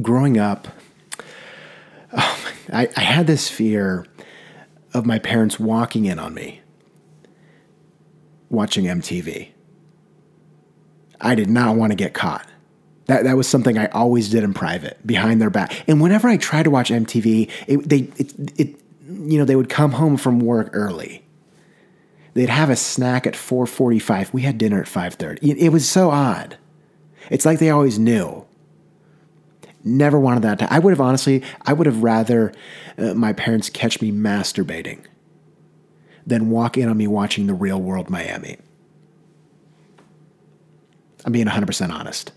growing up, oh, I, I had this fear of my parents walking in on me watching MTV. I did not want to get caught. That, that was something I always did in private, behind their back. And whenever I tried to watch MTV, it, they, it, it, you know, they would come home from work early. They'd have a snack at 4:45. We had dinner at 5:30. It, it was so odd. It's like they always knew. Never wanted that. To, I would have honestly, I would have rather uh, my parents catch me masturbating than walk in on me watching the Real World Miami. I'm being 100% honest.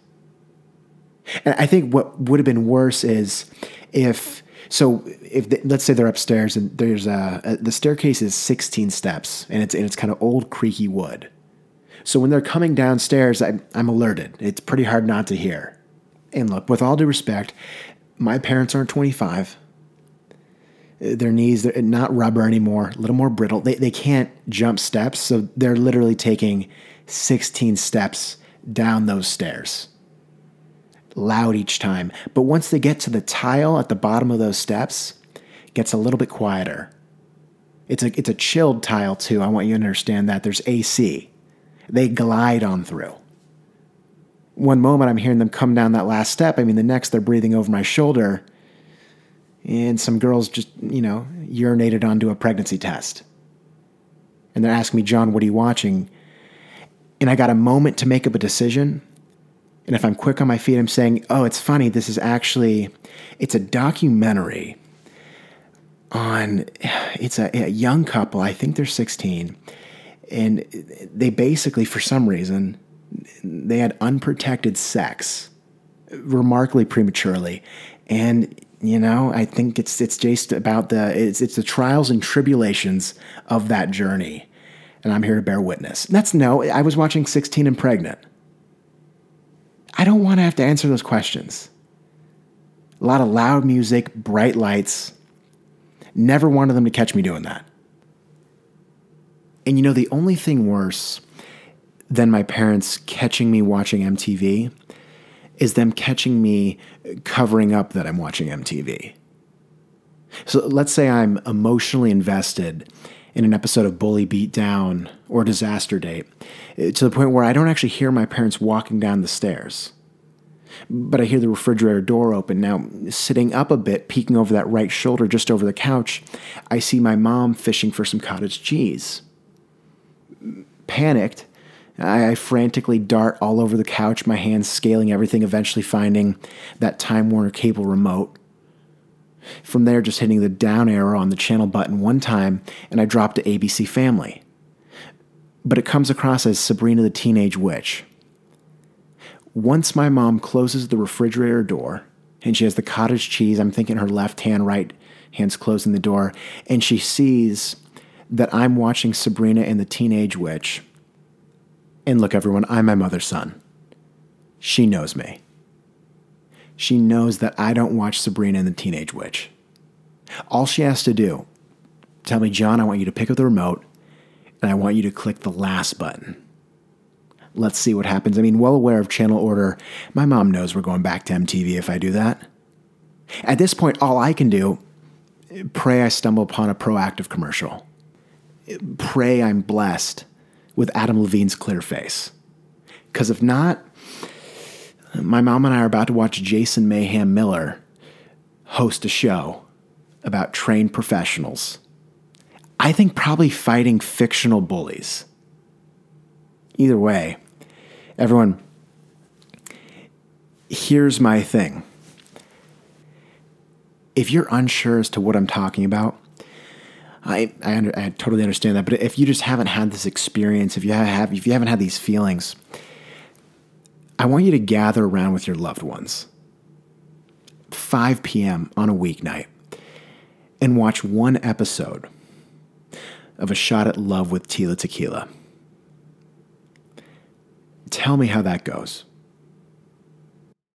And I think what would have been worse is if so if let's say they're upstairs and there's a, a, the staircase is 16 steps and it's and it's kind of old creaky wood. So when they're coming downstairs, I, I'm alerted. It's pretty hard not to hear. And look, with all due respect, my parents aren't 25. Their knees, they're not rubber anymore, a little more brittle. They, they can't jump steps, so they're literally taking 16 steps down those stairs loud each time. But once they get to the tile at the bottom of those steps, it gets a little bit quieter. It's a it's a chilled tile too. I want you to understand that there's AC. They glide on through. One moment I'm hearing them come down that last step. I mean, the next they're breathing over my shoulder, and some girls just you know urinated onto a pregnancy test. And they're asking me, John, what are you watching? And I got a moment to make up a decision and if I'm quick on my feet, I'm saying, "Oh, it's funny. This is actually it's a documentary on it's a, a young couple. I think they're 16, and they basically, for some reason, they had unprotected sex, remarkably prematurely, and you know, I think it's it's just about the it's it's the trials and tribulations of that journey, and I'm here to bear witness. That's no, I was watching 16 and Pregnant. I don't want to have to answer those questions. A lot of loud music, bright lights. Never wanted them to catch me doing that. And you know, the only thing worse than my parents catching me watching MTV is them catching me covering up that I'm watching MTV. So let's say I'm emotionally invested in an episode of Bully Beatdown or Disaster Date eh, to the point where I don't actually hear my parents walking down the stairs. But I hear the refrigerator door open. Now, sitting up a bit, peeking over that right shoulder just over the couch, I see my mom fishing for some cottage cheese. Panicked, I, frantically dart all over the couch, my hands scaling everything, eventually finding that Time Warner cable remote from there, just hitting the down arrow on the channel button one time, and I drop to ABC Family. But it comes across as Sabrina the Teenage Witch. Once my mom closes the refrigerator door, and she has the cottage cheese, I'm thinking her left hand, right hand's closing the door, and she sees that I'm watching Sabrina and the Teenage Witch. And look, everyone, I'm my mother's son. She knows me she knows that I don't watch Sabrina and the Teenage Witch. All she has to do, tell me, John, I want you to pick up the remote and I want you to click the last button. Let's see what happens. I mean, well aware of channel order, my mom knows we're going back to MTV if I do that. At this point, all I can do, pray I stumble upon a Proactiv commercial. Pray I'm blessed with Adam Levine's clear face. Because if not, my mom and I are about to watch Jason Mayhem Miller host a show about trained professionals. I think probably fighting fictional bullies. Either way, everyone, here's my thing. If you're unsure as to what I'm talking about, I, I, under, I totally understand that. But if you just haven't had this experience, if you have, if you haven't had these feelings, I want you to gather around with your loved ones, 5 p.m. on a weeknight, and watch one episode of A Shot at Love with Tila Tequila. Tell me how that goes.